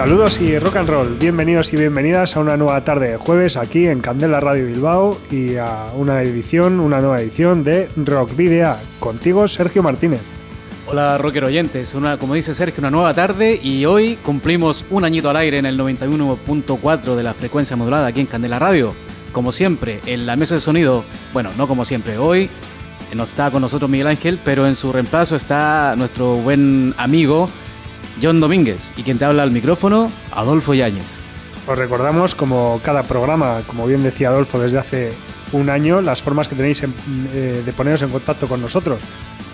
Saludos y rock and roll, bienvenidos y bienvenidas a una nueva tarde de jueves aquí en Candela Radio Bilbao y a una edición, una nueva edición de Rock Video. Contigo, Sergio Martínez. Hola rocker oyentes, una, como dice Sergio, una nueva tarde y hoy cumplimos un añito al aire en el 91.4 de la frecuencia modulada aquí en Candela Radio. Como siempre, en la mesa de sonido, bueno, no como siempre, hoy no está con nosotros Miguel Ángel, pero en su reemplazo está nuestro buen amigo John Domínguez y quien te habla al micrófono, Adolfo Yáñez. Os recordamos, como cada programa, como bien decía Adolfo desde hace un año, las formas que tenéis en- eh, de poneros en contacto con nosotros.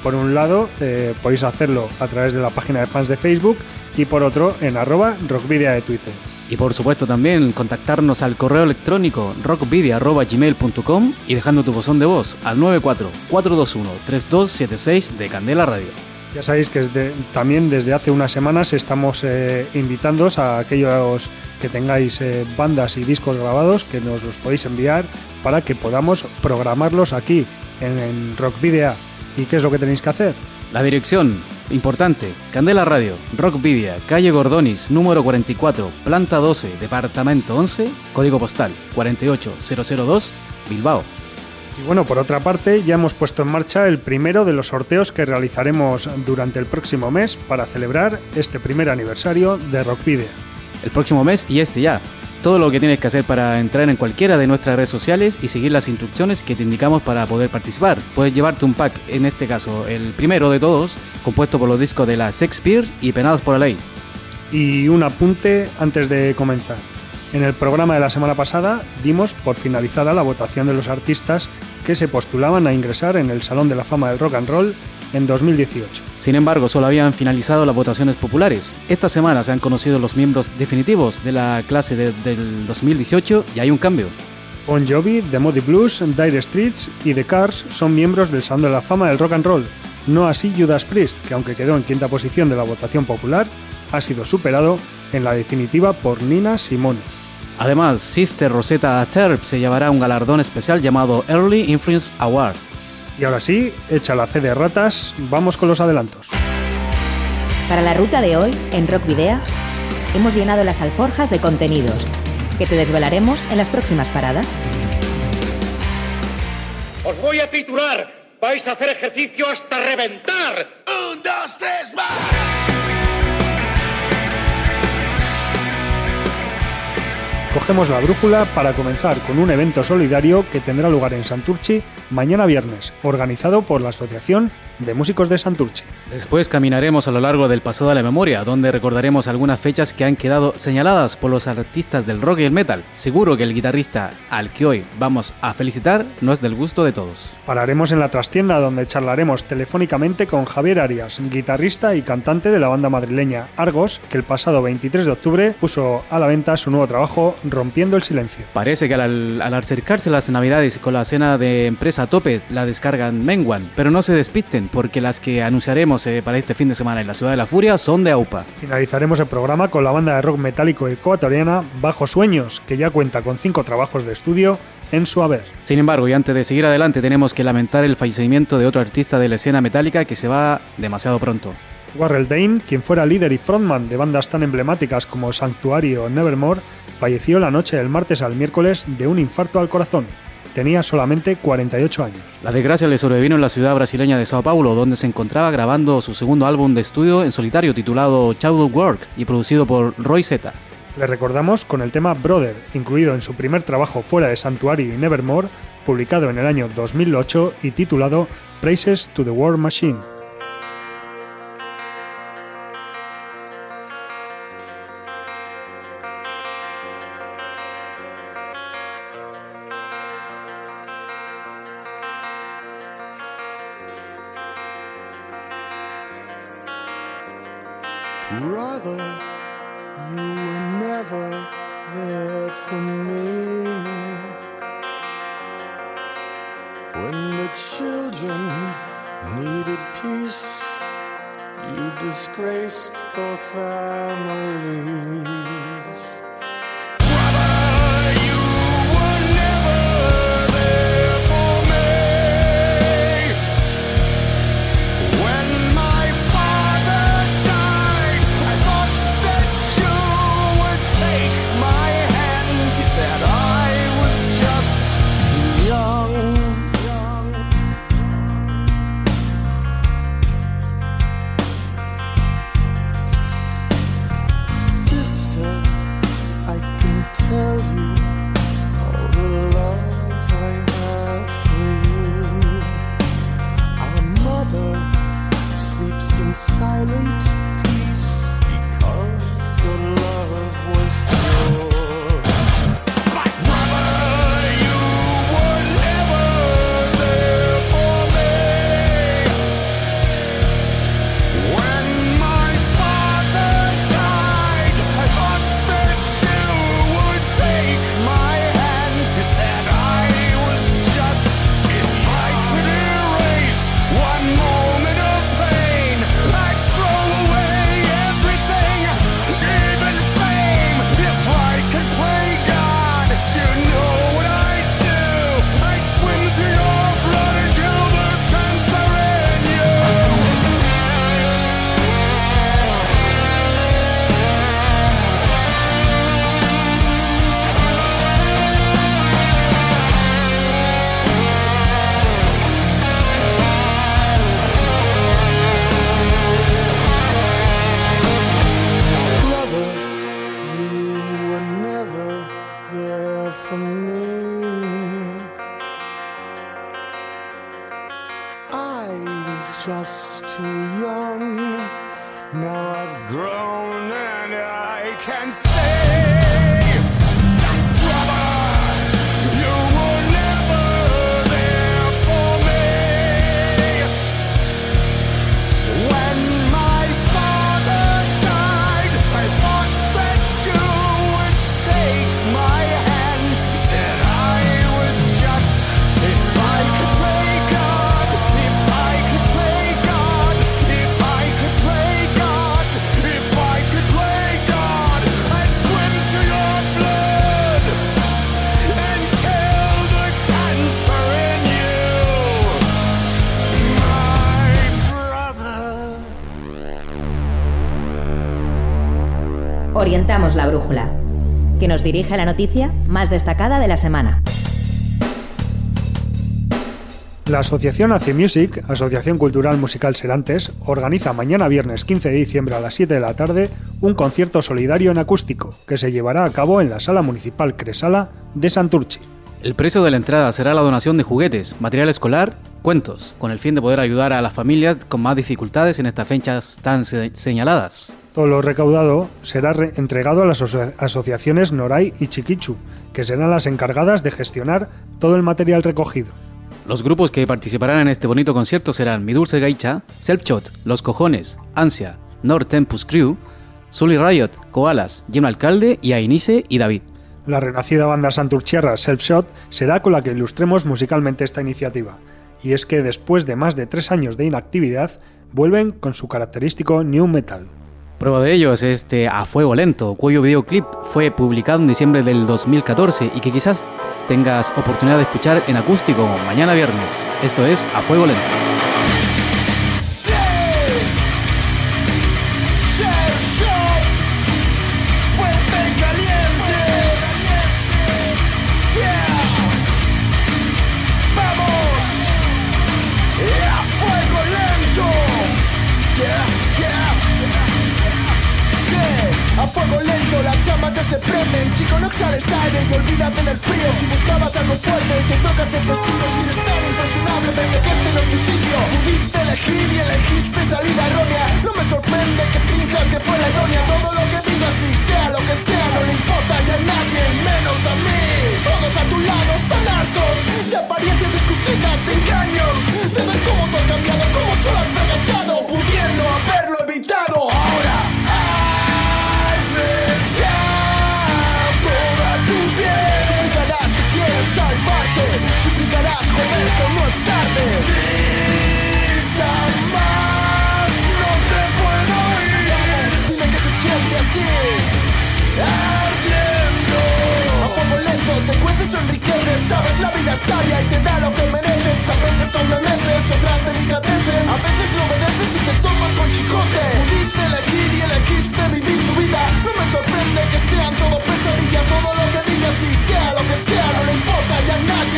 Por un lado, eh, podéis hacerlo a través de la página de fans de Facebook y por otro, en arroba rockvidia de Twitter. Y por supuesto también contactarnos al correo electrónico rockvidia.gmail.com y dejando tu buzón de voz al 94-421-3276 de Candela Radio. Ya sabéis que también desde hace unas semanas estamos eh, invitándoos a aquellos que tengáis eh, bandas y discos grabados que nos los podéis enviar para que podamos programarlos aquí en, en Rock Video. ¿Y qué es lo que tenéis que hacer? La dirección, importante, Candela Radio, Rockvidia, calle Gordonis, número 44, planta 12, departamento 11, código postal 48002, Bilbao. Y bueno, por otra parte, ya hemos puesto en marcha el primero de los sorteos que realizaremos durante el próximo mes para celebrar este primer aniversario de Rock Video. El próximo mes y este ya. Todo lo que tienes que hacer para entrar en cualquiera de nuestras redes sociales y seguir las instrucciones que te indicamos para poder participar. Puedes llevarte un pack, en este caso el primero de todos, compuesto por los discos de la Piers y Penados por la Ley. Y un apunte antes de comenzar. En el programa de la semana pasada dimos por finalizada la votación de los artistas que se postulaban a ingresar en el Salón de la Fama del Rock and Roll en 2018. Sin embargo, solo habían finalizado las votaciones populares. Esta semana se han conocido los miembros definitivos de la clase de- del 2018 y hay un cambio. Bon Jovi, The Moody Blues, Dire Streets y The Cars son miembros del Salón de la Fama del Rock and Roll. No así Judas Priest, que aunque quedó en quinta posición de la votación popular, ha sido superado en la definitiva por Nina Simone. Además, Sister Rosetta Terp se llevará un galardón especial llamado Early Influence Award. Y ahora sí, hecha la C de ratas, vamos con los adelantos. Para la ruta de hoy, en Rock Video, hemos llenado las alforjas de contenidos que te desvelaremos en las próximas paradas. Os voy a titular. Vais a hacer ejercicio hasta reventar. Un, dos, tres, más. Cogemos la brújula para comenzar con un evento solidario que tendrá lugar en Santurchi mañana viernes, organizado por la Asociación de Músicos de Santurchi. Después caminaremos a lo largo del pasado de la memoria, donde recordaremos algunas fechas que han quedado señaladas por los artistas del rock y el metal. Seguro que el guitarrista al que hoy vamos a felicitar no es del gusto de todos. Pararemos en la trastienda donde charlaremos telefónicamente con Javier Arias, guitarrista y cantante de la banda madrileña Argos, que el pasado 23 de octubre puso a la venta su nuevo trabajo Rompiendo el Silencio. Parece que al, al acercarse las navidades y con la cena de empresa a tope, la descargan menguan, pero no se despisten porque las que anunciaremos eh, para este fin de semana en la Ciudad de la Furia son de AUPA. Finalizaremos el programa con la banda de rock metálico ecuatoriana Bajo Sueños, que ya cuenta con cinco trabajos de estudio en su haber. Sin embargo, y antes de seguir adelante, tenemos que lamentar el fallecimiento de otro artista de la escena metálica que se va demasiado pronto. Warrell Dane, quien fuera líder y frontman de bandas tan emblemáticas como Sanctuary o Nevermore, falleció la noche del martes al miércoles de un infarto al corazón. Tenía solamente 48 años. La desgracia le sobrevino en la ciudad brasileña de Sao Paulo, donde se encontraba grabando su segundo álbum de estudio en solitario titulado Childhood Work y producido por Roy Z. Le recordamos con el tema Brother, incluido en su primer trabajo fuera de Sanctuary y Nevermore, publicado en el año 2008 y titulado Praises to the War Machine. Orientamos la brújula, que nos dirige a la noticia más destacada de la semana. La Asociación AC Music, Asociación Cultural Musical Serantes, organiza mañana viernes 15 de diciembre a las 7 de la tarde un concierto solidario en acústico que se llevará a cabo en la Sala Municipal Cresala de Santurchi. El precio de la entrada será la donación de juguetes, material escolar, cuentos, con el fin de poder ayudar a las familias con más dificultades en estas fechas tan señaladas. Todo lo recaudado será entregado a las asociaciones Noray y Chiquichu, que serán las encargadas de gestionar todo el material recogido. Los grupos que participarán en este bonito concierto serán Mi Dulce Gaicha, Selfshot, Los Cojones, Ansia, Nord Tempus Crew, Sully Riot, Koalas, Jim Alcalde y Ainice y David. La renacida banda Santurchierra Selfshot será con la que ilustremos musicalmente esta iniciativa. Y es que después de más de tres años de inactividad, vuelven con su característico new metal. Prueba de ello es este A Fuego Lento, cuyo videoclip fue publicado en diciembre del 2014 y que quizás tengas oportunidad de escuchar en acústico mañana viernes. Esto es A Fuego Lento. No exhales aire y olvídate del frío. Si buscabas algo fuerte, te tocas el destino Sin estar impresionable, me dejaste en tu sitio Pudiste elegir y elegiste salida errónea. No me sorprende que finjas que fue la ironía Todo lo que digas y sea lo que sea No le importa ya a nadie, menos a mí. Todos a tu lado están hartos De apariencias discursivas, de engaños De ver cómo tú has cambiado, cómo solo has te cueces o enriqueces, sabes la vida sabia y te da lo que mereces. A veces son dementes, otras delicateces. A veces lo obedeces y te tomas con chicote. Pudiste elegir y elegiste vivir tu vida. No me sorprende que sean todo pesadillas, todo lo que digas y sea lo que sea, no le importa ya a nadie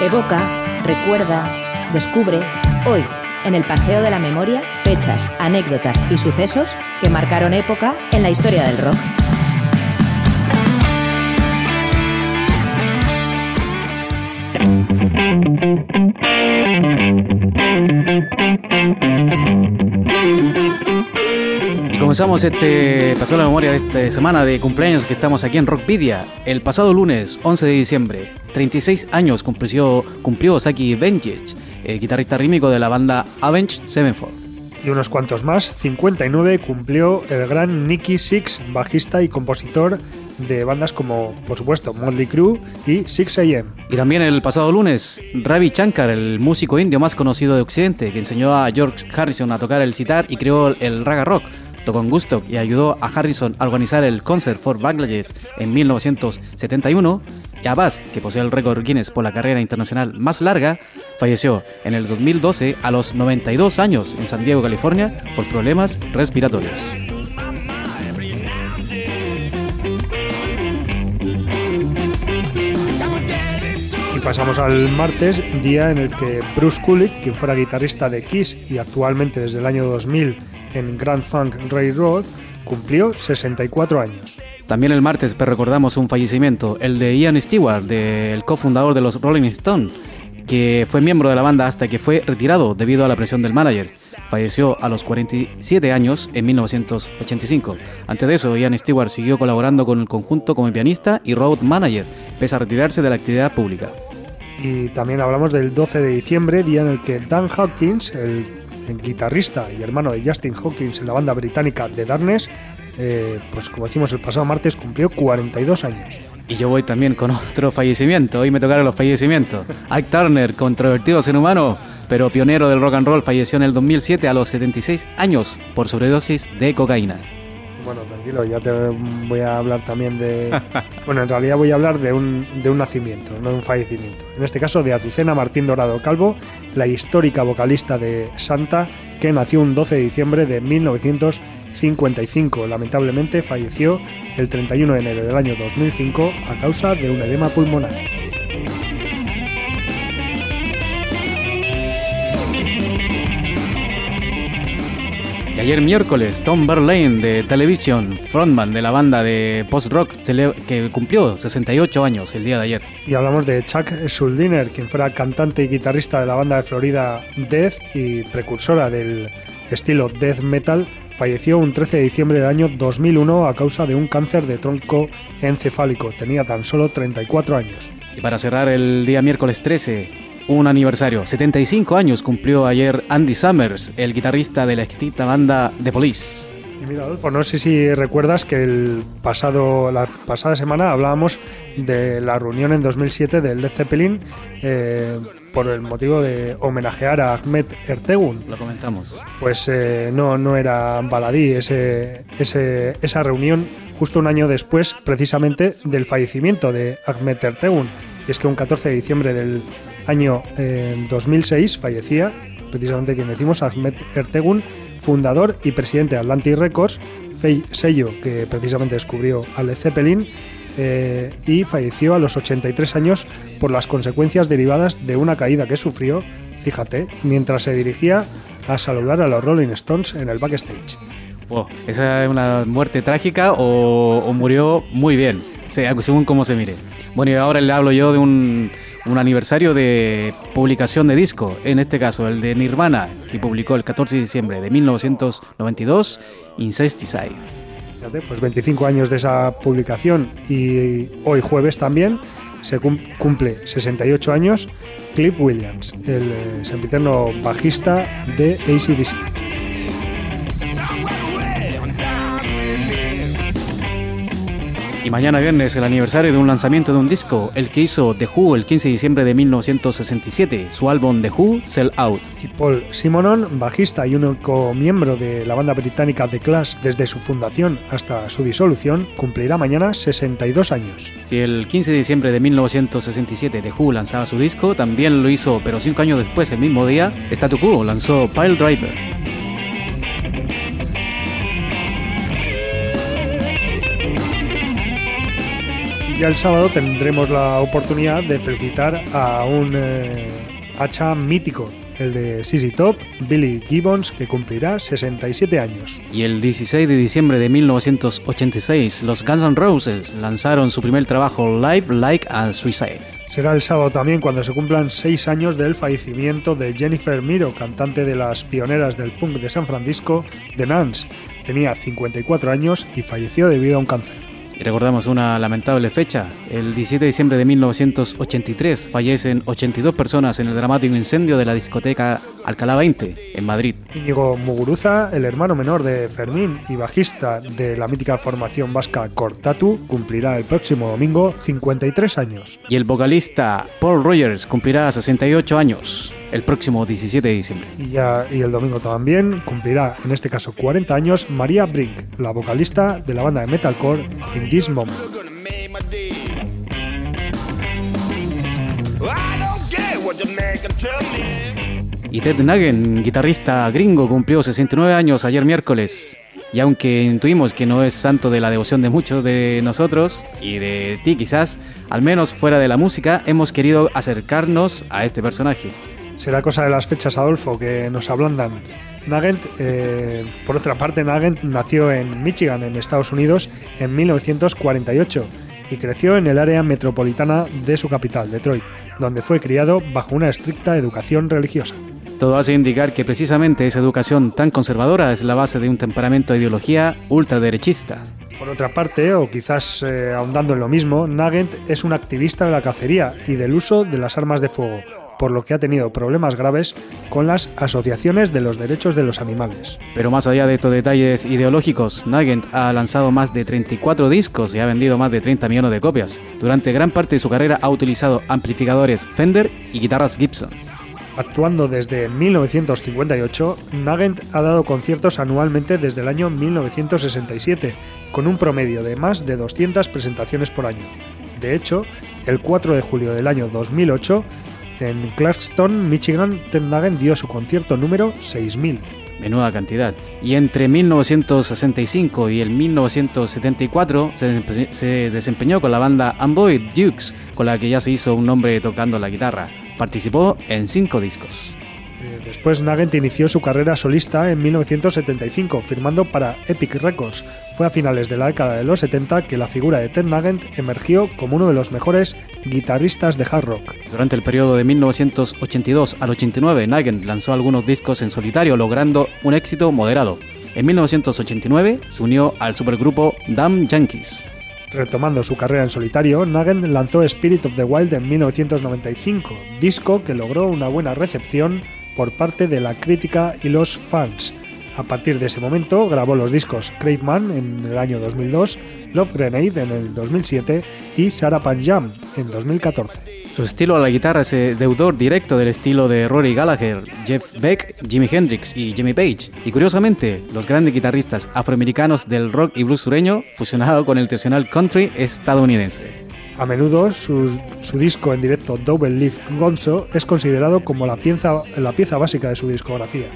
Evoca, recuerda, descubre, hoy, en el Paseo de la Memoria, fechas, anécdotas y sucesos que marcaron época en la historia del rock. Y comenzamos este paseo de la memoria de esta semana de cumpleaños que estamos aquí en Rockpedia. El pasado lunes, 11 de diciembre, 36 años cumplió, cumplió Saki Benjic, eh, guitarrista rítmico de la banda Avenged Sevenfold. Y unos cuantos más, 59 cumplió el gran Nicky Six, bajista y compositor de bandas como, por supuesto, Motley Crue y 6am. Y también el pasado lunes, Ravi Shankar, el músico indio más conocido de Occidente, que enseñó a George Harrison a tocar el sitar y creó el raga rock. Tocó en Gusto y ayudó a Harrison a organizar el Concert for Bangladesh en 1971. Abbas, que posee el récord Guinness por la carrera internacional más larga, falleció en el 2012 a los 92 años en San Diego, California, por problemas respiratorios. Y pasamos al martes, día en el que Bruce Kulick, quien fuera guitarrista de Kiss y actualmente desde el año 2000 en Grand Funk Railroad, cumplió 64 años. También el martes pues, recordamos un fallecimiento, el de Ian Stewart, del cofundador de los Rolling Stones, que fue miembro de la banda hasta que fue retirado debido a la presión del manager. Falleció a los 47 años en 1985. Antes de eso, Ian Stewart siguió colaborando con el conjunto como pianista y road manager, pese a retirarse de la actividad pública. Y también hablamos del 12 de diciembre, día en el que Dan Hawkins, el, el guitarrista y hermano de Justin Hawkins en la banda británica The Darkness, eh, pues como decimos el pasado martes, cumplió 42 años. Y yo voy también con otro fallecimiento. Hoy me tocaron los fallecimientos. Ike Turner, controvertido ser humano, pero pionero del rock and roll, falleció en el 2007 a los 76 años por sobredosis de cocaína. Bueno, tranquilo, ya te voy a hablar también de... bueno, en realidad voy a hablar de un, de un nacimiento, no de un fallecimiento. En este caso de Azucena Martín Dorado Calvo, la histórica vocalista de Santa, que nació un 12 de diciembre de 1955. Lamentablemente falleció el 31 de enero del año 2005 a causa de un edema pulmonar. Y ayer miércoles, Tom Verlaine de Television, frontman de la banda de post-rock, que cumplió 68 años el día de ayer. Y hablamos de Chuck Schuldiner, quien fuera cantante y guitarrista de la banda de Florida Death y precursora del estilo death metal, falleció un 13 de diciembre del año 2001 a causa de un cáncer de tronco encefálico. Tenía tan solo 34 años. Y para cerrar el día miércoles 13, un aniversario. 75 años cumplió ayer Andy Summers, el guitarrista de la extinta banda The Police. Y mira, Adolfo, no sé si recuerdas que el pasado, la pasada semana hablábamos de la reunión en 2007 del Led Zeppelin eh, por el motivo de homenajear a Ahmed Ertegun. Lo comentamos. Pues eh, no, no era baladí ese, ese, esa reunión justo un año después precisamente del fallecimiento de Ahmed Ertegun. Y es que un 14 de diciembre del año 2006 eh, fallecía precisamente quien decimos, Ahmed Ertegun, fundador y presidente de Atlantic Records, sello que precisamente descubrió a Led Zeppelin, eh, y falleció a los 83 años por las consecuencias derivadas de una caída que sufrió, fíjate, mientras se dirigía a saludar a los Rolling Stones en el backstage. esa es una muerte trágica o, o murió muy bien, según cómo se mire. Bueno, y ahora le hablo yo de un un aniversario de publicación de disco, en este caso el de Nirvana, que publicó el 14 de diciembre de 1992, Incesticide. Pues 25 años de esa publicación y hoy jueves también se cumple 68 años Cliff Williams, el eh, sempiterno bajista de ACDC. Y mañana viernes el aniversario de un lanzamiento de un disco, el que hizo The Who el 15 de diciembre de 1967, su álbum The Who Sell Out. Y Paul Simonon, bajista y único miembro de la banda británica The Clash desde su fundación hasta su disolución, cumplirá mañana 62 años. Si el 15 de diciembre de 1967 The Who lanzaba su disco, también lo hizo, pero cinco años después, el mismo día, Statu Quo lanzó Pile Driver. Ya el sábado tendremos la oportunidad de felicitar a un eh, hacha mítico, el de Sissy Top, Billy Gibbons, que cumplirá 67 años. Y el 16 de diciembre de 1986, los Guns N' Roses lanzaron su primer trabajo live Like a Suicide. Será el sábado también cuando se cumplan seis años del fallecimiento de Jennifer Miro, cantante de las pioneras del punk de San Francisco, de Nance. Tenía 54 años y falleció debido a un cáncer. Y recordamos una lamentable fecha. El 17 de diciembre de 1983 fallecen 82 personas en el dramático incendio de la discoteca Alcalá 20 en Madrid. Íñigo Muguruza, el hermano menor de Fermín y bajista de la mítica formación vasca Cortatu, cumplirá el próximo domingo 53 años. Y el vocalista Paul Rogers cumplirá 68 años el próximo 17 de diciembre. Y, ya, y el domingo también cumplirá, en este caso 40 años, María Brink, la vocalista de la banda de metalcore In This Moment. Y Ted Nagen, guitarrista gringo, cumplió 69 años ayer miércoles. Y aunque intuimos que no es santo de la devoción de muchos de nosotros y de ti quizás, al menos fuera de la música, hemos querido acercarnos a este personaje será cosa de las fechas, Adolfo, que nos ablandan. Nagent, eh, por otra parte, Nagent nació en Michigan, en Estados Unidos, en 1948 y creció en el área metropolitana de su capital, Detroit, donde fue criado bajo una estricta educación religiosa. Todo hace indicar que precisamente esa educación tan conservadora es la base de un temperamento de ideología ultraderechista. Por otra parte, o quizás eh, ahondando en lo mismo, Nagent es un activista de la cacería y del uso de las armas de fuego, por lo que ha tenido problemas graves con las asociaciones de los derechos de los animales. Pero más allá de estos detalles ideológicos, Nugent ha lanzado más de 34 discos y ha vendido más de 30 millones de copias. Durante gran parte de su carrera ha utilizado amplificadores Fender y guitarras Gibson. Actuando desde 1958, Nagant ha dado conciertos anualmente desde el año 1967, con un promedio de más de 200 presentaciones por año. De hecho, el 4 de julio del año 2008, en Clarkston, Michigan, Ted Nagant dio su concierto número 6000. Menuda cantidad. Y entre 1965 y el 1974 se, se desempeñó con la banda Amboy Dukes, con la que ya se hizo un nombre tocando la guitarra. Participó en cinco discos. Eh, Después Nagant inició su carrera solista en 1975, firmando para Epic Records. Fue a finales de la década de los 70 que la figura de Ted Nagant emergió como uno de los mejores guitarristas de hard rock. Durante el periodo de 1982 al 89, Nagant lanzó algunos discos en solitario, logrando un éxito moderado. En 1989 se unió al supergrupo Damn Yankees. Retomando su carrera en solitario, Nagant lanzó Spirit of the Wild en 1995, disco que logró una buena recepción por parte de la crítica y los fans. A partir de ese momento grabó los discos Crave en el año 2002, Love Grenade en el 2007 y Sarah Panjam en 2014. Su estilo a la guitarra es deudor directo del estilo de Rory Gallagher, Jeff Beck, Jimi Hendrix y Jimmy Page. Y curiosamente, los grandes guitarristas afroamericanos del rock y blues sureño fusionado con el tradicional country estadounidense. A menudo su, disco en directo Double Leaf Gonzo es considerado como la pieza, la pieza básica de su discografía.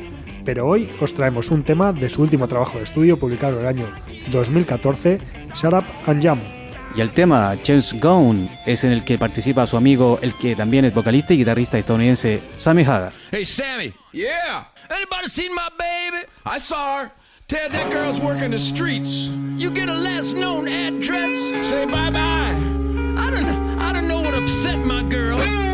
Pero hoy os traemos un tema de su último trabajo de estudio publicado en el año 2014, Shut and Jam. Y el tema Chance Gone es en el que participa su amigo, el que también es vocalista y guitarrista estadounidense, Sammy Hagar. Hey, Sammy. Yeah. Anybody seen my baby? I saw her. Ted, that girl's working the streets. You get a last known address. Say bye bye. I don't, I don't know what upset my girl.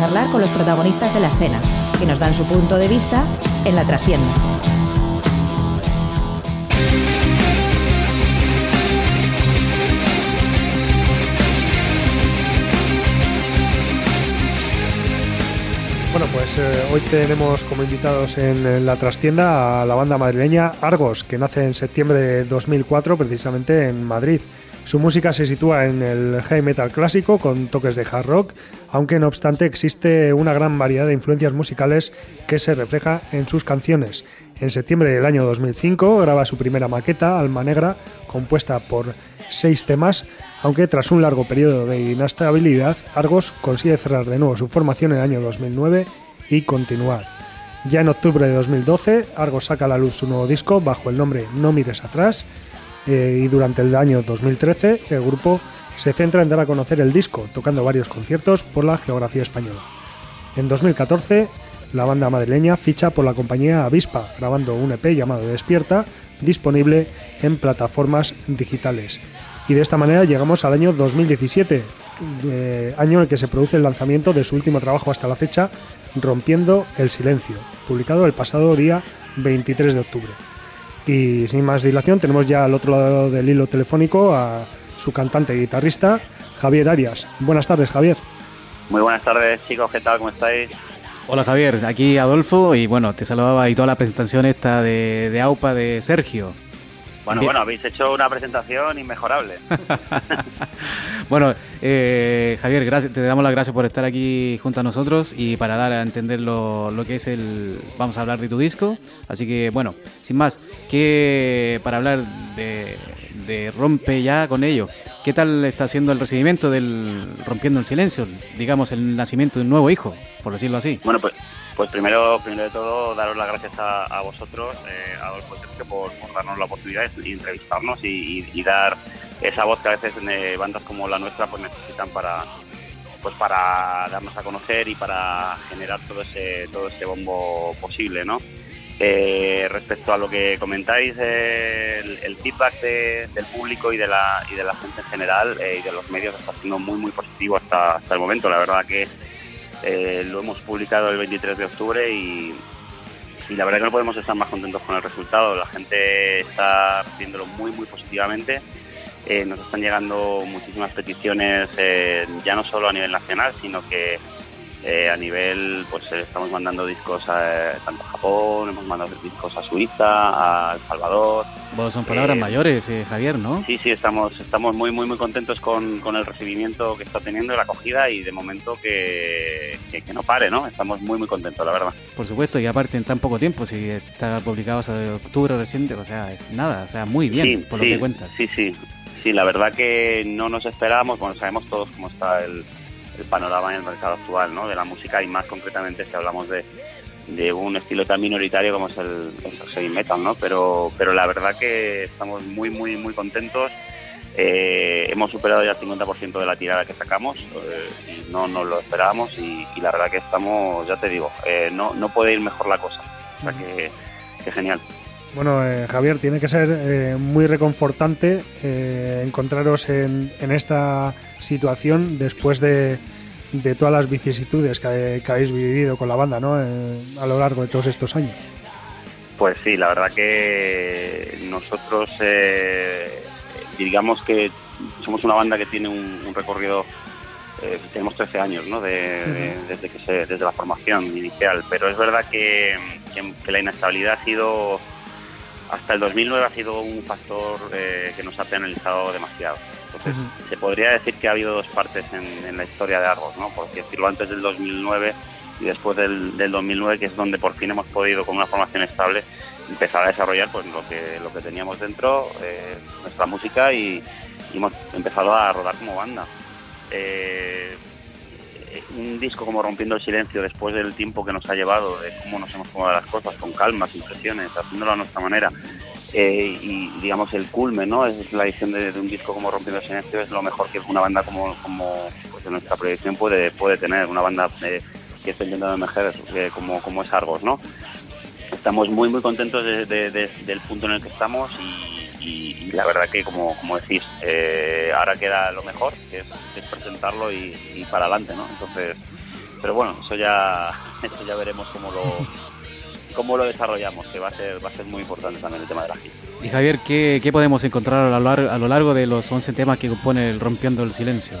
Charlar con los protagonistas de la escena, que nos dan su punto de vista en la trastienda. Bueno, pues eh, hoy tenemos como invitados en, la trastienda a la banda madrileña Argos, que nace en septiembre de 2004 precisamente en Madrid. Su música se sitúa en el heavy metal clásico con toques de hard rock, aunque no obstante existe una gran variedad de influencias musicales que se refleja en sus canciones. En septiembre del año 2005 graba su primera maqueta, Alma Negra, compuesta por seis temas, aunque tras un largo periodo de inestabilidad, Argos consigue cerrar de nuevo su formación en el año 2009 y continuar. Ya en octubre de 2012, Argos saca a la luz su nuevo disco bajo el nombre No mires atrás, eh, y durante el año 2013 el grupo se centra en dar a conocer el disco, tocando varios conciertos por la geografía española. En 2014, la banda madrileña ficha por la compañía Avispa, grabando un EP llamado Despierta, disponible en plataformas digitales. Y de esta manera llegamos al año 2017, eh, año en el que se produce el lanzamiento de su último trabajo hasta la fecha, Rompiendo el Silencio, publicado el pasado día 23 de octubre. Y sin más dilación, tenemos ya al otro lado del hilo telefónico a su cantante y guitarrista, Javier Arias. Buenas tardes, Javier. Muy buenas tardes, chicos, ¿qué tal? ¿Cómo estáis? Hola Javier, aquí Adolfo y bueno, te saludaba y toda la presentación esta de, de AUPA de Sergio. Bueno, bueno, habéis hecho una presentación inmejorable. bueno, eh, Javier, gracias, te damos las gracias por estar aquí junto a nosotros y para dar a entender lo, que es el... Vamos a hablar de tu disco. Así que, bueno, sin más, que para hablar de, de Rompe ya con ello, ¿qué tal está siendo el recibimiento del Rompiendo el Silencio? Digamos, el nacimiento de un nuevo hijo, por decirlo así. Bueno, pues pues primero, primero de todo, daros las gracias a, vosotros, eh, Adolfo por, por, darnos la oportunidad de entrevistarnos y, dar esa voz que a veces eh, bandas como la nuestra pues necesitan para pues para darnos a conocer y para generar todo ese todo ese bombo posible, ¿no? Eh, respecto a lo que comentáis, eh, el, feedback del público y de la y de la gente en general y de los medios está siendo muy muy positivo hasta hasta el momento. La verdad que eh, lo hemos publicado el 23 de octubre y, la verdad que no podemos estar más contentos con el resultado. La gente está viéndolo muy, muy positivamente. Eh, nos están llegando muchísimas peticiones, eh, ya no solo a nivel nacional, sino que a nivel, pues estamos mandando discos a, tanto a Japón, hemos mandado discos a Suiza, a El Salvador, son palabras eh, mayores, eh, Javier, ¿no? Sí, sí, estamos, estamos muy, muy, muy contentos con, con el recibimiento que está teniendo, la acogida y de momento que, que, no pare, ¿no? Estamos muy, muy contentos, la verdad. Por supuesto, y aparte en tan poco tiempo, si está publicado hace octubre reciente, o sea, es nada, o sea, muy bien, por lo que cuentas. Sí, sí, sí, la verdad que no nos esperábamos, bueno, sabemos todos cómo está el, el panorama en el mercado actual, ¿no? De la música y más concretamente si hablamos de de un estilo tan minoritario como es el, heavy metal, ¿no? Pero, pero la verdad que estamos muy, muy, muy contentos. Eh, hemos superado ya el 50% de la tirada que sacamos, eh, no nos lo esperábamos y, la verdad que estamos, ya te digo, eh, no, no puede ir mejor la cosa. O sea que, que genial. Bueno, Javier, tiene que ser muy reconfortante encontraros en, en esta situación después de, de todas las vicisitudes que, habéis vivido con la banda ¿no? Eh, a lo largo de todos estos años. Pues sí, la verdad que nosotros eh, digamos que somos una banda que tiene un, recorrido, eh, tenemos 13 años ¿no? de, desde, que se, desde la formación inicial, pero es verdad que, que, la inestabilidad ha sido, hasta el 2009 ha sido un factor que nos ha penalizado demasiado se podría decir que ha habido dos partes en, la historia de Argos, ¿no? Por decirlo, antes del 2009 y después del, 2009, que es donde por fin hemos podido, con una formación estable, empezar a desarrollar pues lo que, lo que teníamos dentro, eh, nuestra música y, hemos empezado a rodar como banda. Eh, un disco como Rompiendo el Silencio, después del tiempo que nos ha llevado, de cómo nos hemos tomado las cosas, con calma, sin presiones, haciéndolo a nuestra manera, eh, y digamos el culmen, ¿no? Es la edición de, un disco como Rompiendo el Silencio, es lo mejor que una banda como, como pues, de nuestra proyección puede, puede tener, una banda eh, que está intentando emerger eh, como, como es Argos, ¿no? Estamos muy muy contentos del punto en el que estamos y, la verdad que como, como decís, ahora queda lo mejor, que es, presentarlo y, y, para adelante, ¿no? Entonces, pero bueno, eso ya, eso ya veremos cómo lo cómo lo desarrollamos, que va a ser, va a ser muy importante también el tema de la gira. Y Javier, ¿qué, ¿qué, podemos encontrar a lo, largo, a lo largo de los 11 temas que compone el Rompiendo el Silencio?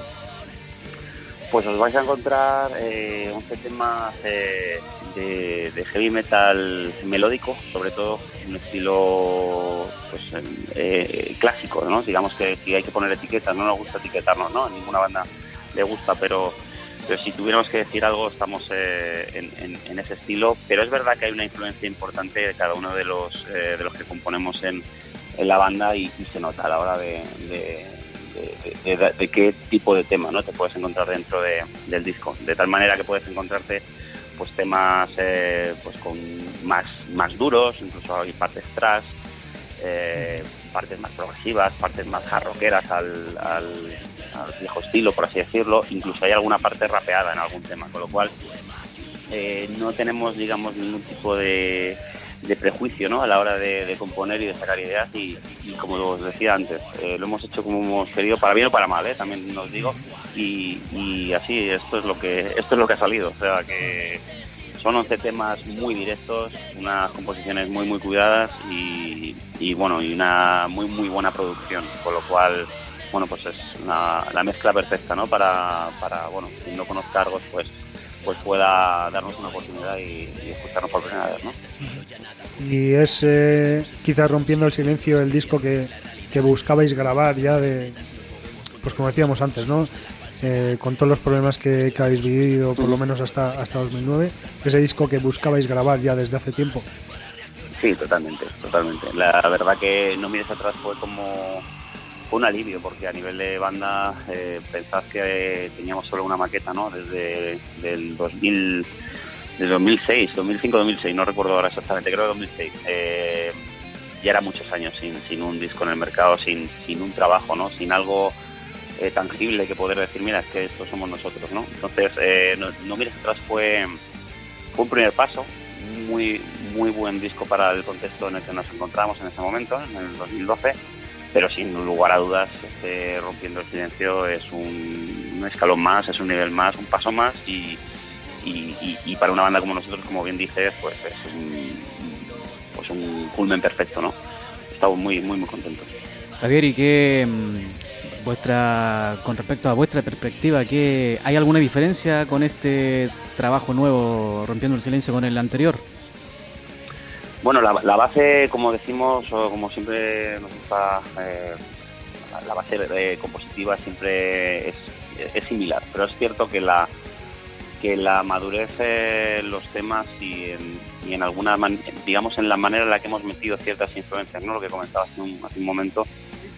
Pues os vais a encontrar eh, 11 temas eh, de, heavy metal melódico, sobre todo un estilo pues, eh, clásico, ¿no? Digamos que si hay que poner etiquetas, no nos gusta etiquetarnos, ¿no? Ninguna banda le gusta, pero, pero si tuviéramos que decir algo, estamos eh, en, en- en ese estilo. Pero es verdad que hay una influencia importante de cada uno de los, eh, de los que componemos en, en la banda y, se nota a la hora de- de- de- qué tipo de tema ¿no? te puedes encontrar dentro de- del disco. De tal manera que puedes encontrarte pues temas eh, pues con más, más duros, incluso hay partes trash, eh, partes más progresivas, partes más jarroqueras al, al, al viejo estilo, por así decirlo. Incluso hay alguna parte rapeada en algún tema, con lo cual eh, no tenemos, digamos, ningún tipo de, de prejuicio ¿no? a la hora de, de componer y de sacar ideas y, y como os decía antes, eh, lo hemos hecho como hemos querido, para bien o para mal, ¿eh? también os digo, y, y así esto es lo que esto es lo que ha salido, o sea que son 11 temas muy directos, unas composiciones muy muy cuidadas y, y, bueno, y una muy muy buena producción, con lo cual bueno, pues es una- la mezcla perfecta, ¿no? Para, para bueno, quien no conozca Argos, pues pues pueda darnos una oportunidad y, y escucharnos por primera vez, ¿no? Y es eh, quizás rompiendo el silencio el disco que, que buscabais grabar ya de, pues como decíamos antes, ¿no? Eh, con todos los problemas que, que habéis vivido, por lo menos hasta, hasta 2009, ese disco que buscabais grabar ya desde hace tiempo. Sí, totalmente, totalmente. La verdad que No mires atrás fue como un alivio porque a nivel de banda eh, pensad que teníamos solo una maqueta, ¿no? Desde el 2000, desde 2006, 2005, 2006, no recuerdo ahora exactamente, creo que 2006. Eh, ya era muchos años sin, sin un disco en el mercado, sin, sin un trabajo, ¿no? Sin algo eh, tangible que poder decir, mira, es que estos somos nosotros, ¿no? Entonces, eh, no, no mires atrás fue fue un primer paso, muy muy buen disco para el contexto en el que nos encontramos en ese momento, en el 2012, pero sin lugar a dudas, este Rompiendo el Silencio es un, escalón más, es un nivel más, un paso más y, y, y- y para una banda como nosotros, como bien dices, pues es un, pues un culmen perfecto, ¿no? Estamos muy, muy, muy contentos. Javier, ¿y qué mm, vuestra con respecto a vuestra perspectiva, qué hay alguna diferencia con este trabajo nuevo rompiendo el silencio con el anterior? Bueno, la, la base, como decimos, o como siempre nos gusta, eh, la base eh, compositiva siempre es, similar, pero es cierto que la que la madurez en los temas y en, y en alguna, man- digamos, en la manera en la que hemos metido ciertas influencias, ¿no? Lo que comentaba hace un, hace un momento,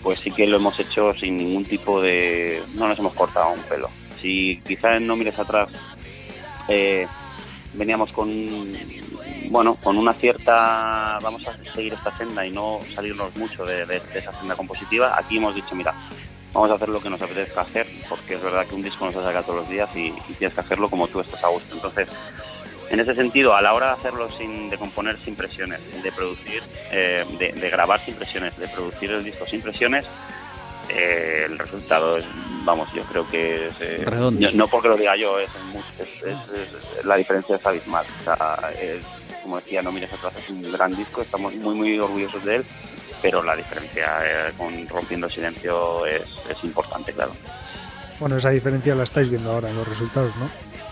pues sí que lo hemos hecho sin ningún tipo de... no nos hemos cortado un pelo. Si quizás no mires atrás, eh, veníamos con bueno con una cierta vamos a seguir esta senda y no salirnos mucho de, de- de esa senda compositiva aquí hemos dicho mira vamos a hacer lo que nos apetezca hacer porque es verdad que un disco nos se saca todos los días y, y tienes que hacerlo como tú estás a gusto entonces en ese sentido a la hora de hacerlo sin de componer sin presiones de producir eh, de, de grabar sin presiones de producir el disco sin presiones eh, el resultado es, vamos, yo creo que es, eh, Redondo. no, no porque lo diga yo, es- es- es- la diferencia es abismal. O sea, es, como decía, No mires atrás es un gran disco, estamos muy muy orgullosos de él, pero la diferencia eh, con Rompiendo el Silencio es, es importante, claro. Bueno, esa diferencia la estáis viendo ahora en los resultados, ¿no?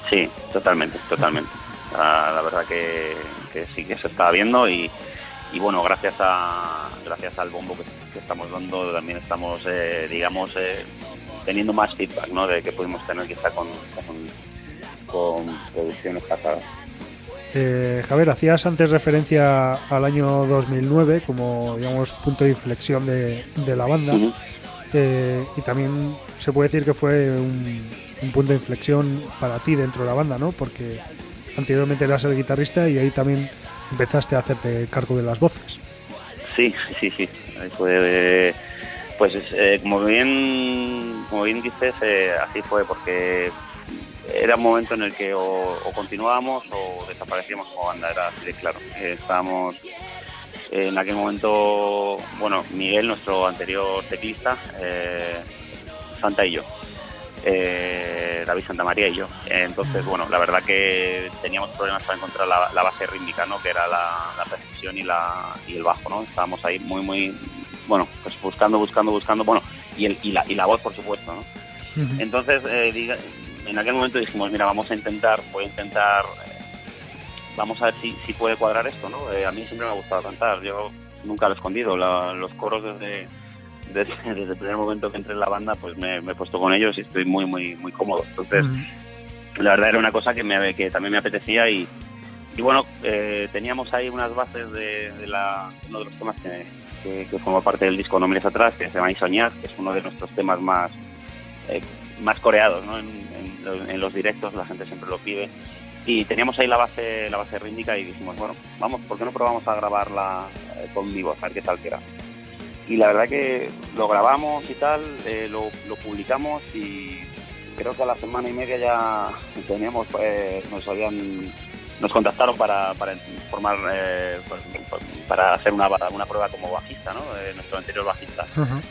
Sí, totalmente, totalmente. La, la verdad que, que sí que se está viendo y, y bueno, gracias a gracias al bombo que, que estamos dando también estamos, eh, digamos, eh, teniendo más feedback, ¿no? De que pudimos tener quizá con, con, con producciones pasadas. Eh, Javier, hacías antes referencia al año 2009 como, digamos, punto de inflexión de, de la banda. Eh, y también se puede decir que fue un, un punto de inflexión para ti dentro de la banda, ¿no? Porque anteriormente eras el guitarrista y ahí también empezaste a hacerte cargo de las voces. Sí, sí, sí. Ahí fue, eh, pues eh, como bien como bien dices, eh, así fue porque era un momento en el que o, o continuábamos o desaparecíamos como banda, era así de claro. Eh, estábamos eh, en aquel momento, bueno, Miguel, nuestro anterior teclista, eh, Santa y yo. eh, David Santamaría y yo. Entonces, bueno, la verdad que teníamos problemas para encontrar la, la base rítmica, ¿no? Que era la, la precisión y, la, y el bajo, ¿no? Estábamos ahí muy, muy, bueno, pues buscando, buscando, buscando, bueno, y, el, y, la, y la voz, por supuesto, ¿no? Entonces, eh, diga- en aquel momento dijimos, mira, vamos a intentar, voy a intentar, eh, vamos a ver si, si puede cuadrar esto, ¿no? Eh, a mí siempre me ha gustado cantar, yo nunca lo he escondido, la- los coros desde, desde, desde el primer momento que entré en la banda, pues me, me he puesto con ellos y estoy muy, muy, muy cómodo. Entonces, la verdad era una cosa que, me, que también me apetecía y, y bueno, eh, teníamos ahí unas bases de, de la, uno de los temas que, que, que forma parte del disco No mires atrás, que se llama soñar, que es uno de nuestros temas más, eh, más coreados ¿no? en, en lo- en los directos, la gente siempre lo pide. Y teníamos ahí la base, la base rítmica y dijimos, bueno, vamos, ¿por qué no probamos a grabarla eh, con mi voz, a ver qué tal queda? Y la verdad que lo grabamos y tal, eh, lo, lo publicamos y creo que a la semana y media ya teníamos, pues, nos habían, nos contactaron para, para formar, eh, pues, pues, para hacer una, una prueba como bajista, ¿no? Eh, nuestro anterior bajista,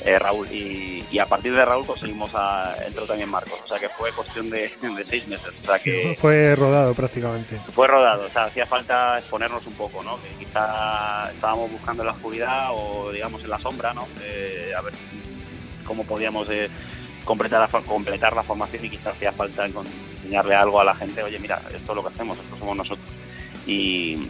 eh, Raúl. Y, y a partir de Raúl conseguimos a, entró también Marcos, o sea que fue cuestión de, de seis meses, o sea que Fue rodado prácticamente. fue rodado, o sea, hacía falta exponernos un poco, ¿no? Que quizá estábamos buscando en la oscuridad o, digamos, en la sombra, ¿no? A ver cómo podíamos completar, la, completar la formación y quizá hacía falta enseñarle algo a la gente, oye, mira, esto es lo que hacemos, esto somos nosotros. Y,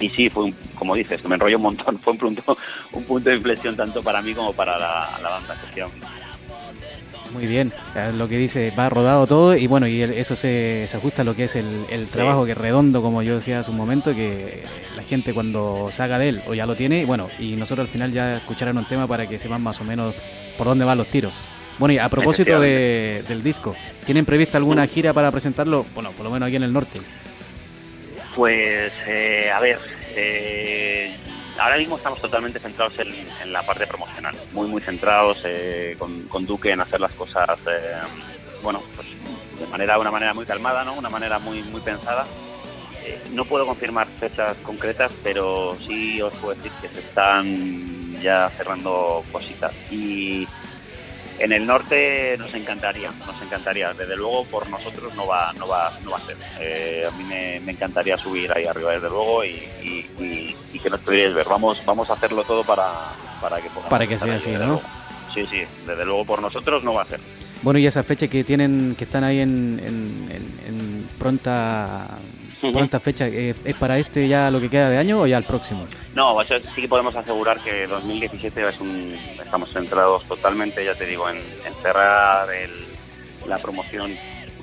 y sí, fue un- como dices, que me enrolló un montón, fue un punto, un punto de inflexión tanto para mí como para la, la banda. Muy bien, lo que dice, va rodado todo y bueno, y eso se, se ajusta a lo que es el, el trabajo que es redondo, como yo decía hace un momento, que la gente cuando salga de él o ya lo tiene, bueno, y nosotros al final ya escucharán un tema para que sepan más o menos por dónde van los tiros. Bueno, y a propósito de- del disco, ¿tienen prevista alguna gira para presentarlo? Bueno, por lo menos aquí en el norte. Pues, eh, a ver, eh, ahora mismo estamos totalmente centrados en, en la parte promocional, muy, muy centrados eh, con, con Duque en hacer las cosas, eh, bueno, pues de manera, una manera muy calmada, ¿no? Una manera muy, muy pensada. Eh, no puedo confirmar fechas concretas, pero sí os puedo decir que se están ya cerrando cositas. Y en el norte nos encantaría, nos encantaría. Desde luego por nosotros no va, no va, no va a ser. Eh, a mí me, me encantaría subir ahí arriba desde luego y, y- y- y que nos pudierais ver. Vamos, vamos a hacerlo todo para, para que Para que sea ahí, así, ¿no? luego. Sí, sí, desde luego por nosotros no va a ser. Bueno, y esa fecha que tienen, que están ahí en, en- en- en pronta, fecha, eh, ¿es para este ya lo que queda de año o ya el próximo? No, eso sí que podemos asegurar que 2017 es un, estamos centrados totalmente, ya te digo, en, en cerrar el- la promoción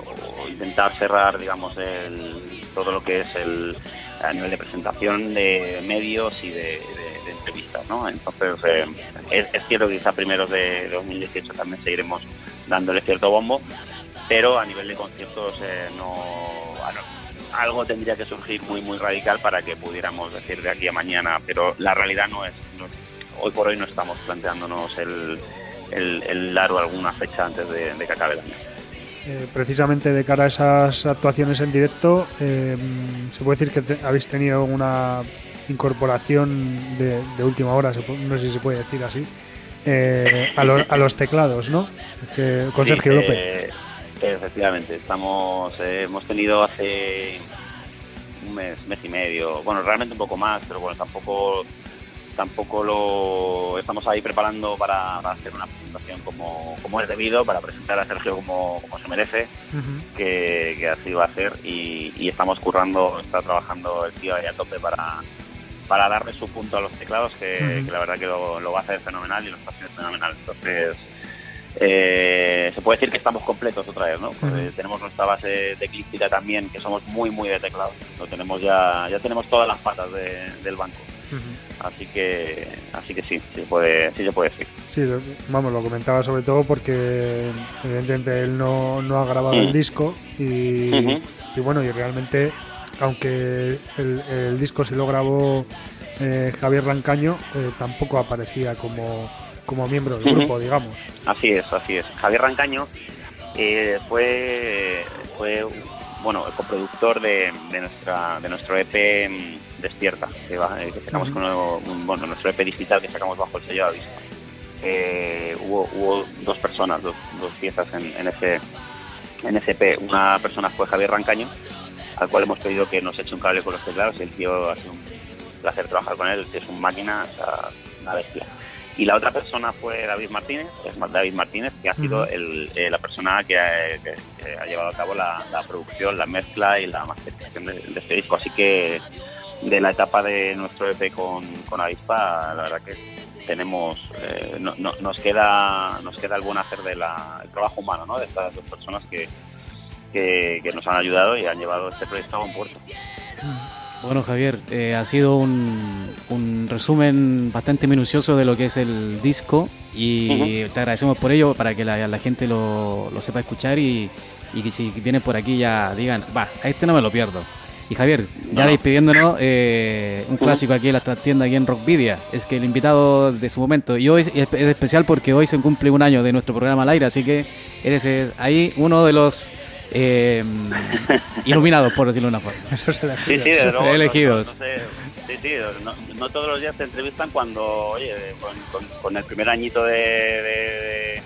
o intentar cerrar, digamos, el- todo lo que es el a nivel de presentación de medios y de, de- de entrevistas, ¿no? Entonces, eh, es, es cierto que quizá primeros de 2018 también seguiremos dándole cierto bombo, pero a nivel de conciertos eh, no, algo tendría que surgir muy muy radical para que pudiéramos decir de aquí a mañana, pero la realidad no es, no hoy por hoy no estamos planteándonos el, el, el dar alguna fecha antes de, de que acabe el año. Eh, precisamente de cara a esas actuaciones en directo, eh, se puede decir que te- habéis tenido una incorporación de, de última hora, se no sé si se puede decir así, eh, a, lo- a los teclados, ¿no? Que- con Sí, Sergio López. Efectivamente, estamos, eh, hemos tenido hace un mes, mes y medio, bueno, realmente un poco más, pero bueno, tampoco tampoco lo estamos ahí preparando para, para hacer una presentación como, como es debido, para presentar a Sergio como, como se merece, que, que así va a ser y, y estamos currando, está trabajando el tío ahí a tope para, para darle su punto a los teclados, que la verdad que lo, lo va a hacer fenomenal y lo está haciendo fenomenal. Entonces, eh, se puede decir que estamos completos otra vez, ¿no? Tenemos nuestra base de clística también, que somos muy, muy de teclado. Lo tenemos ya, ya tenemos todas las patas de- del banco. Así que, así que sí, sí se puede, sí se puede decir. Sí, vamos, lo comentaba sobre todo porque evidentemente él no, no ha grabado el Mm. disco y, y bueno, y realmente, aunque el, el disco sí lo grabó eh, Javier Rancaño, eh, tampoco aparecía como, como miembro del grupo, digamos. Así es, así es. Javier Rancaño eh, fue, fue bueno, el coproductor de, de nuestra de nuestro EP mm, Despierta, que, va- eh, que sacamos con un- bueno, nuestro EP digital que sacamos bajo el sello de Aviso. Eh, hubo, hubo dos personas, dos, dos piezas en, en ese en ese EP. Una persona fue Javier Rancaño, al cual hemos pedido que nos eche un cable con los teclados y el tío ha sido un placer trabajar con él, es un máquina, o sea, una bestia. Y la otra persona fue David Martínez, es David Martínez, que ha sido el- eh, la persona que, ha- que- que eh, ha llevado a cabo la, producción, la mezcla y la masterización de, este disco. Así que de la etapa de nuestro EP con, con Avispa, la verdad que tenemos eh, nos queda nos queda el buen hacer del trabajo humano ¿no? de estas dos personas que, que, nos han ayudado y han llevado este proyecto a buen puerto. Bueno, Javier, eh, ha sido un, un, resumen bastante minucioso de lo que es el disco y te agradecemos por ello para que la, gente lo, lo, sepa escuchar y, y que si vienen por aquí ya digan, va, a este no me lo pierdo. Y Javier, ya despidiéndonos, eh, un clásico aquí en la tienda aquí en Rockvidia, es que el invitado de su momento, y hoy es, especial porque hoy se cumple un año de nuestro programa al aire, así que eres ahí uno de los eh, iluminados, por decirlo de una forma. sí, sí, de luego, elegidos. sí, sí, no, todos los días te entrevistan cuando, oye, con, el primer añito de de,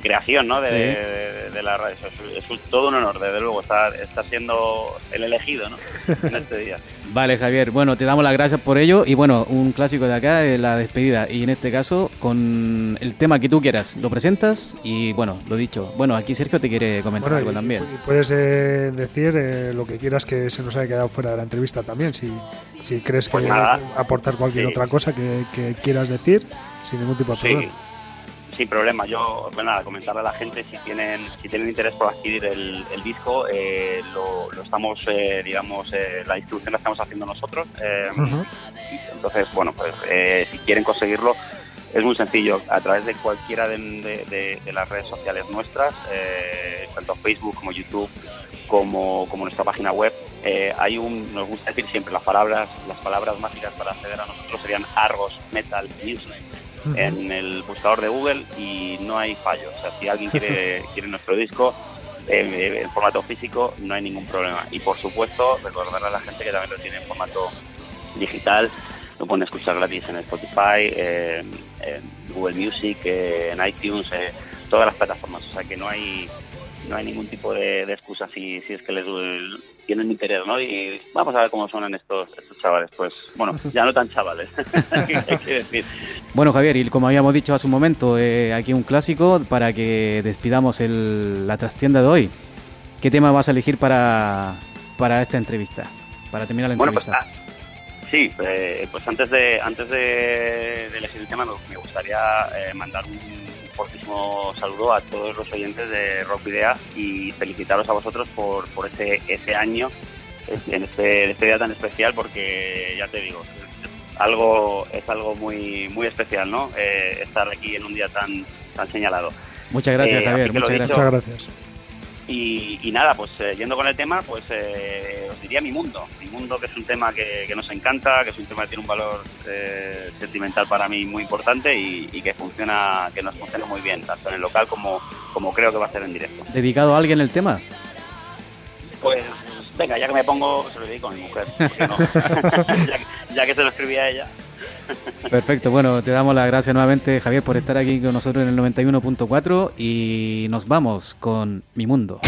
creación, ¿no? De, la radio. Es, todo un honor, desde luego, estar, siendo el elegido, ¿no? En este día. Vale, Javier. Bueno, te damos las gracias por ello. Y bueno, un clásico de acá es la despedida. Y en este caso, con el tema que tú quieras, lo presentas y bueno, lo dicho. Bueno, aquí Sergio te quiere comentar algo también. Y puedes eh, decir eh, lo que quieras que se nos haya quedado fuera de la entrevista también. Si, si crees que pues aportar cualquier otra cosa que, quieras decir, sin ningún tipo de problema sin problema. Yo, bueno, nada, comentarle a la gente si tienen si tienen interés por adquirir el, disco, eh, lo, estamos, eh, digamos, eh, la distribución la estamos haciendo nosotros. Entonces, bueno, pues si quieren conseguirlo, es muy sencillo. A través de cualquiera de, las redes sociales nuestras, tanto Facebook como YouTube, como, como nuestra página web, hay un, nos gusta decir siempre las palabras, las palabras mágicas para acceder a nosotros serían Argos Metal Music en el buscador de Google y no hay fallo. O sea, si alguien quiere, quiere nuestro disco eh, en formato físico, no hay ningún problema. Y por supuesto, recordarle a la gente que también lo tiene en formato digital. Lo pueden escuchar gratis en Spotify, en Google Music, en iTunes, eh, todas las plataformas. O sea que no hay no hay ningún tipo de, excusa si, si es que les tienen interés, ¿no? Y vamos a ver cómo suenan estos, estos chavales. Pues, bueno, ya no tan chavales, decir. Bueno, Javier, y como habíamos dicho hace un momento, eh, aquí un clásico para que despidamos el, la trastienda de hoy. ¿Qué tema vas a elegir para, para esta entrevista? Para terminar la pues, entrevista. Ah, sí, eh, pues antes de antes de, elegir el tema me gustaría eh, mandar un fortísimo saludo a todos los oyentes de Rock Video y felicitaros a vosotros por, por ese, ese año en este, este, día tan especial porque ya te digo, algo, es algo muy, muy especial, ¿no? Eh, estar aquí en un día tan, tan señalado. Muchas gracias, eh, Javier. Muchas gracias. Y, nada, pues eh, yendo con el tema, pues eh, os diría Mi Mundo. Mi Mundo, que es un tema que, nos encanta, que es un tema que tiene un valor eh, sentimental para mí muy importante y, que funciona, que nos funciona muy bien, tanto en el local como, como creo que va a ser en directo. ¿Dedicado a alguien el tema? Pues venga, ya que me pongo, se lo dedico a mi mujer. ya que se lo escribí a ella. Perfecto, bueno, te damos las gracias nuevamente, Javier, por estar aquí con nosotros en el 91.4 y nos vamos con Mi Mundo.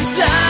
last.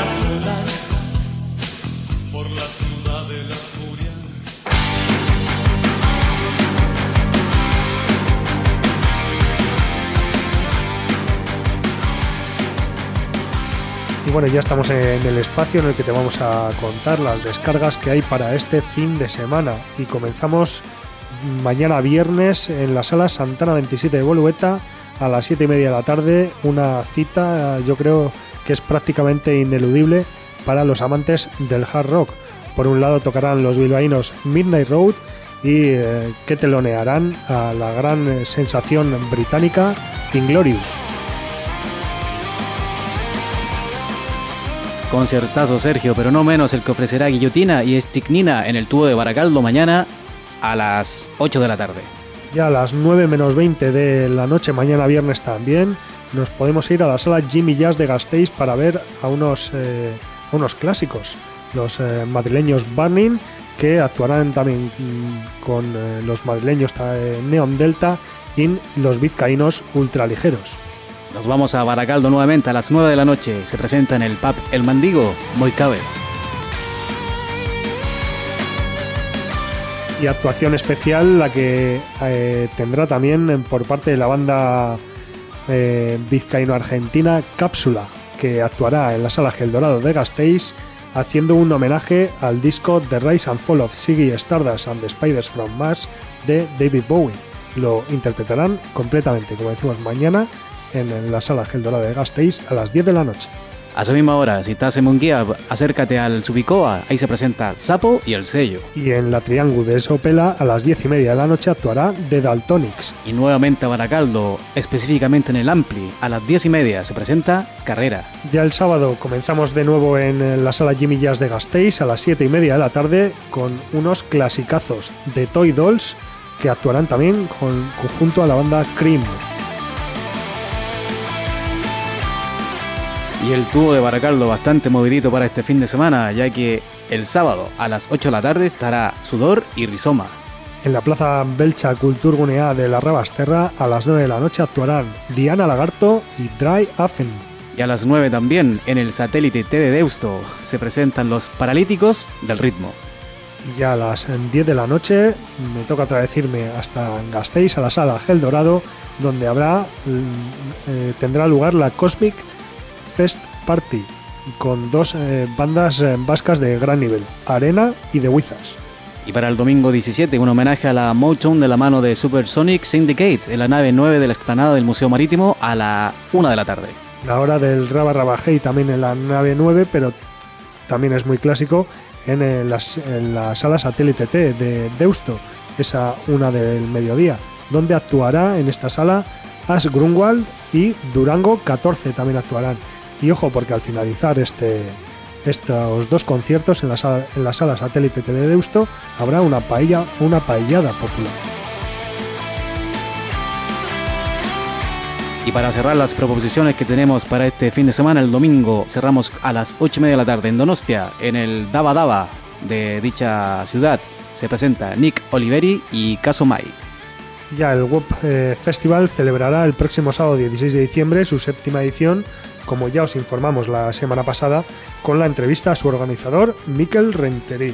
Bueno, ya estamos en el espacio en el que te vamos a contar las descargas que hay para este fin de semana. Y comenzamos mañana viernes en la sala Santana 27 de Bolueta a las 7 y media de la tarde. Una cita, yo creo que es prácticamente ineludible para los amantes del hard rock. Por un lado tocarán los bilbaínos Midnight Road y eh, que telonearán a la gran sensación británica Inglorious. Concertazo Sergio, pero no menos el que ofrecerá Guillotina y Esticnina en el tubo de Baracaldo mañana a las 8 de la tarde. Ya a las 9 menos 20 de la noche, mañana viernes también, nos podemos ir a la sala Jimmy Jazz de Gasteiz para ver a unos, eh, unos clásicos, los eh, madrileños Burning, que actuarán también mm, con eh, los madrileños Neon Delta y los vizcaínos ultraligeros. Nos vamos a Baracaldo nuevamente a las 9 de la noche. Se presenta en el pub El Mandigo, muy cabe. y actuación especial la que eh, tendrá también por parte de la banda eh, vizcaíno-argentina Cápsula, que actuará en la sala Gel Dorado de Gasteiz haciendo un homenaje al disco The Rise and Fall of Ziggy Stardust and the Spiders from Mars de David Bowie. Lo interpretarán completamente, como decimos, mañana en la sala Gel Dorado de Gasteiz a las 10 de la noche. A esa misma hora, si estás en Munguía, acércate al Subicoa, ahí se presenta Sapo y el sello. Y en la Triángulo de Sopela a las 10 y media de la noche actuará The Daltonics. Y nuevamente a Baracaldo, específicamente en el Ampli, a las 10 y media se presenta Carrera. Ya el sábado comenzamos de nuevo en la sala Jimmy Jazz de Gasteiz a las 7 y media de la tarde con unos clasicazos de Toy Dolls que actuarán también con, junto a la banda Cream. Y el tubo de Baracaldo bastante movidito para este fin de semana, ya que el sábado a las 8 de la tarde estará Sudor y Rizoma. En la plaza Belcha Kulturgunea de la Rabasterra a las 9 de la noche actuarán Diana Lagarto y Dry Affen. Y a las 9 también en el satélite T de Deusto se presentan los Paralíticos del Ritmo. Y a las 10 de la noche me toca otra vez irme hasta Gasteiz a la sala Gel Dorado donde habrá eh, tendrá lugar la Cosmic Fest Party con dos eh, bandas eh, vascas de gran nivel, Arena y The Wizards. Y para el domingo 17, un homenaje a la Motown de la mano de Supersonic Syndicate en la nave 9 de la explanada del Museo Marítimo a la 1 de la tarde. La hora del Raba Rabajei también en la nave 9, pero también es muy clásico en, eh, las, en la sala satélite T de Deusto, esa una del mediodía, donde actuará en esta sala Ash Grunwald y Durango 14 también actuarán. Y ojo, porque al finalizar este, estos dos conciertos en la sala, en la sala satélite de Deusto habrá una paella, una paellada popular. Y para cerrar las proposiciones que tenemos para este fin de semana, el domingo cerramos a las 8 y media de la tarde en Donostia, en el Daba Daba de dicha ciudad. Se presenta Nick Oliveri y Caso Mai. Ya el Web eh, Festival celebrará el próximo sábado 16 de diciembre su séptima edición, como ya os informamos la semana pasada, con la entrevista a su organizador, Miquel Rentería.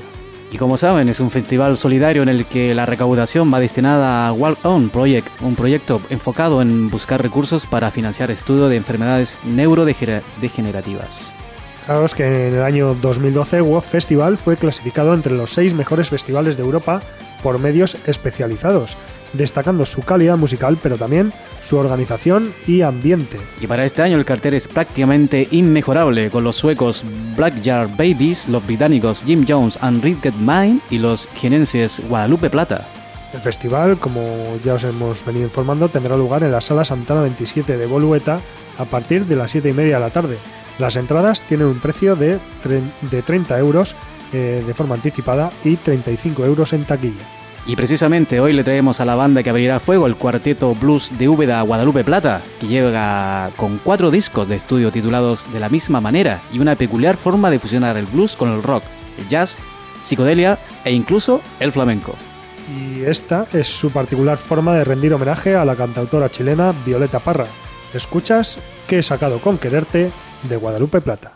Y como saben, es un festival solidario en el que la recaudación va destinada a Walk On Project, un proyecto enfocado en buscar recursos para financiar estudio de enfermedades neurodegenerativas. Fijaos que en el año 2012 Web Festival fue clasificado entre los seis mejores festivales de Europa por medios especializados, destacando su calidad musical, pero también su organización y ambiente. Y para este año el cartel es prácticamente inmejorable, con los suecos Black Jar Babies, los británicos Jim Jones and Get Mine y los jienenses Guadalupe Plata. El festival, como ya os hemos venido informando, tendrá lugar en la sala Santana 27 de Bolueta a partir de las 7 y media de la tarde. Las entradas tienen un precio de, de 30 euros eh, de forma anticipada y 35 euros en taquilla. Y precisamente hoy le traemos a la banda que abrirá fuego el cuarteto blues de Úbeda Guadalupe Plata, que llega con cuatro discos de estudio titulados de la misma manera y una peculiar forma de fusionar el blues con el rock, el jazz, psicodelia e incluso el flamenco. Y esta es su particular forma de rendir homenaje a la cantautora chilena Violeta Parra. Escuchas que he sacado con quererte de Guadalupe Plata.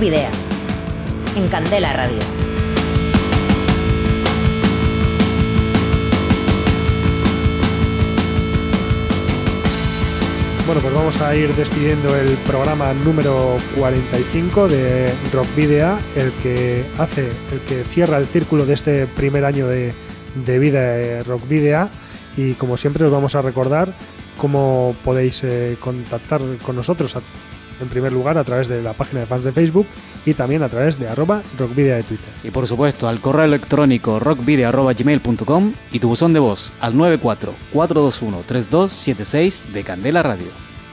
Video. En Candela Radio. Bueno, pues vamos a ir despidiendo el programa número 45 de Rock Video, el que hace, el que cierra el círculo de este primer año de, de vida de Rock Video. Y como siempre os vamos a recordar cómo podéis eh, contactar con nosotros en primer lugar a través de la página de fans de Facebook y también a través de arroba rockvidea de Twitter. Y por supuesto al correo electrónico rockvideo.gmail.com y tu buzón de voz al 94-421-3276 de Candela Radio.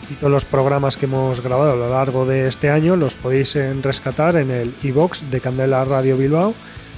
Y todos los programas que hemos grabado a lo largo de este año los podéis eh, rescatar en el iBox de Candela Radio Bilbao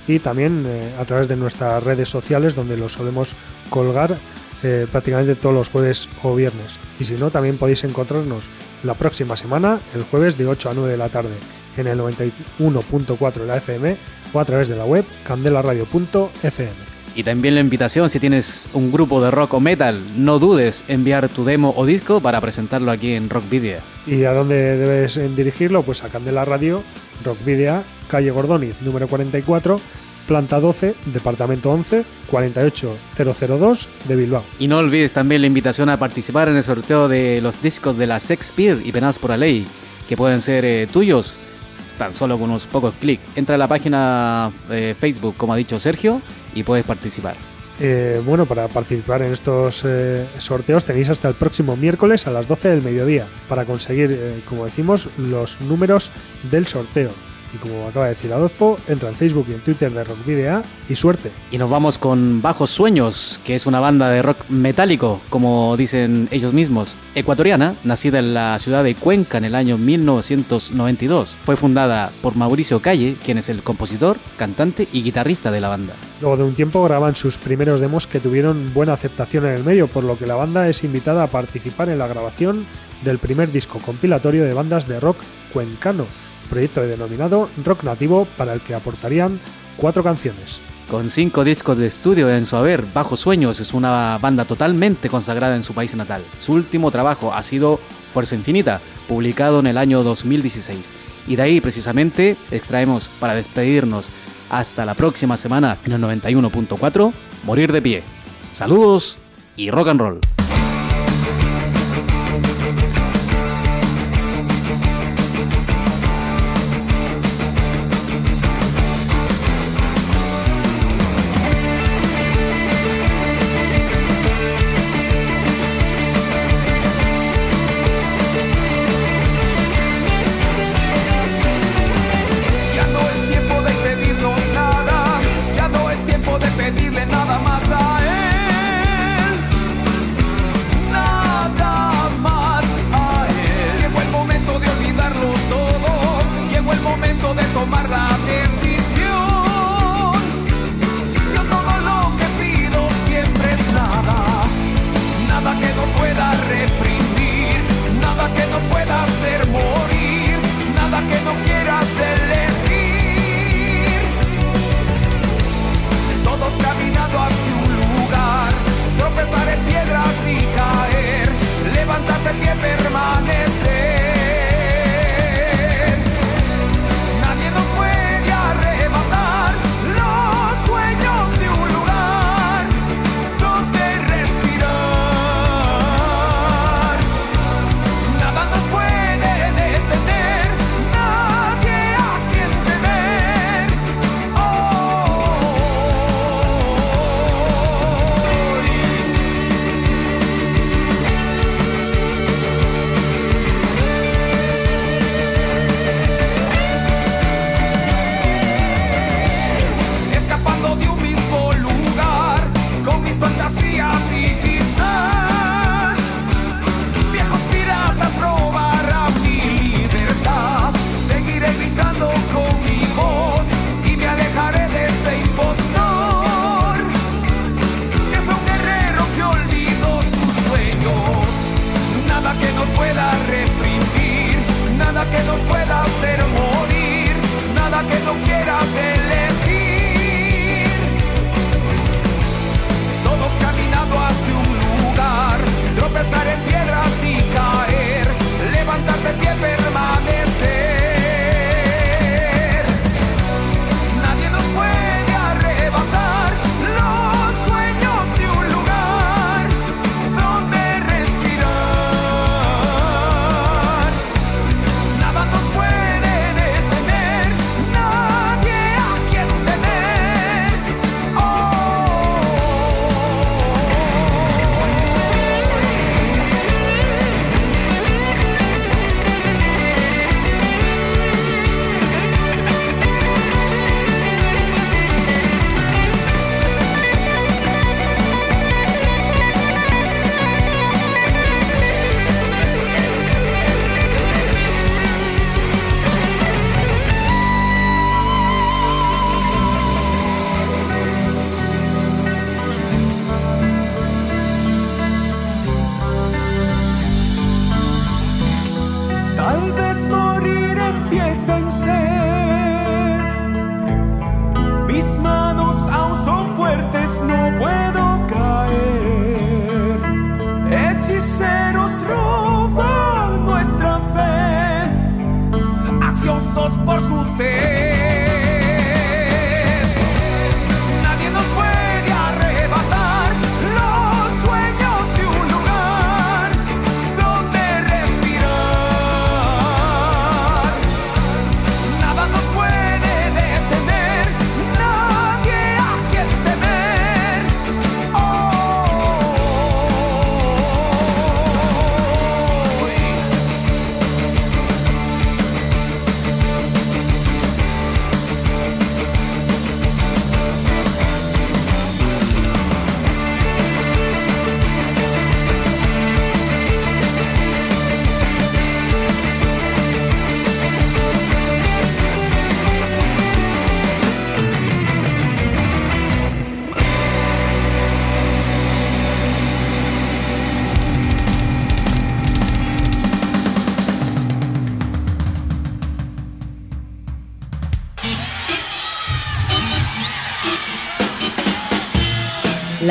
y también eh, a través de nuestras redes sociales donde los solemos colgar eh, prácticamente todos los jueves o viernes. Y si no, también podéis encontrarnos la próxima semana, el jueves de 8 a 9 de la tarde, en el 91.4 de la FM o a través de la web candelaradio.fm. Y también la invitación, si tienes un grupo de rock o metal, no dudes en enviar tu demo o disco para presentarlo aquí en Rock Video. ¿Y a dónde debes dirigirlo? Pues a Candela Radio, Rock Video, calle Gordoniz, número 44, planta 12, departamento 11, 48002 de Bilbao. Y no olvides también la invitación a participar en el sorteo de los discos de la Shakespeare y Penas por la Ley, que pueden ser eh, tuyos tan solo con unos pocos clics. Entra a la página de Facebook, como ha dicho Sergio, y puedes participar. Eh, bueno, para participar en estos eh, sorteos tenéis hasta el próximo miércoles a las 12 del mediodía para conseguir, eh, como decimos, los números del sorteo. Y como acaba de decir Adolfo, entra en Facebook y en Twitter de Rock Video y suerte. Y nos vamos con Bajos Sueños, que es una banda de rock metálico, como dicen ellos mismos, ecuatoriana, nacida en la ciudad de Cuenca en el año 1992. Fue fundada por Mauricio Calle, quien es el compositor, cantante y guitarrista de la banda. Luego de un tiempo graban sus primeros demos que tuvieron buena aceptación en el medio, por lo que la banda es invitada a participar en la grabación del primer disco compilatorio de bandas de rock cuencano, proyecto denominado Rock Nativo para el que aportarían cuatro canciones. Con cinco discos de estudio en su haber, Bajo Sueños es una banda totalmente consagrada en su país natal. Su último trabajo ha sido Fuerza Infinita, publicado en el año 2016. Y de ahí precisamente extraemos para despedirnos hasta la próxima semana en el 91.4, Morir de pie. Saludos y rock and roll.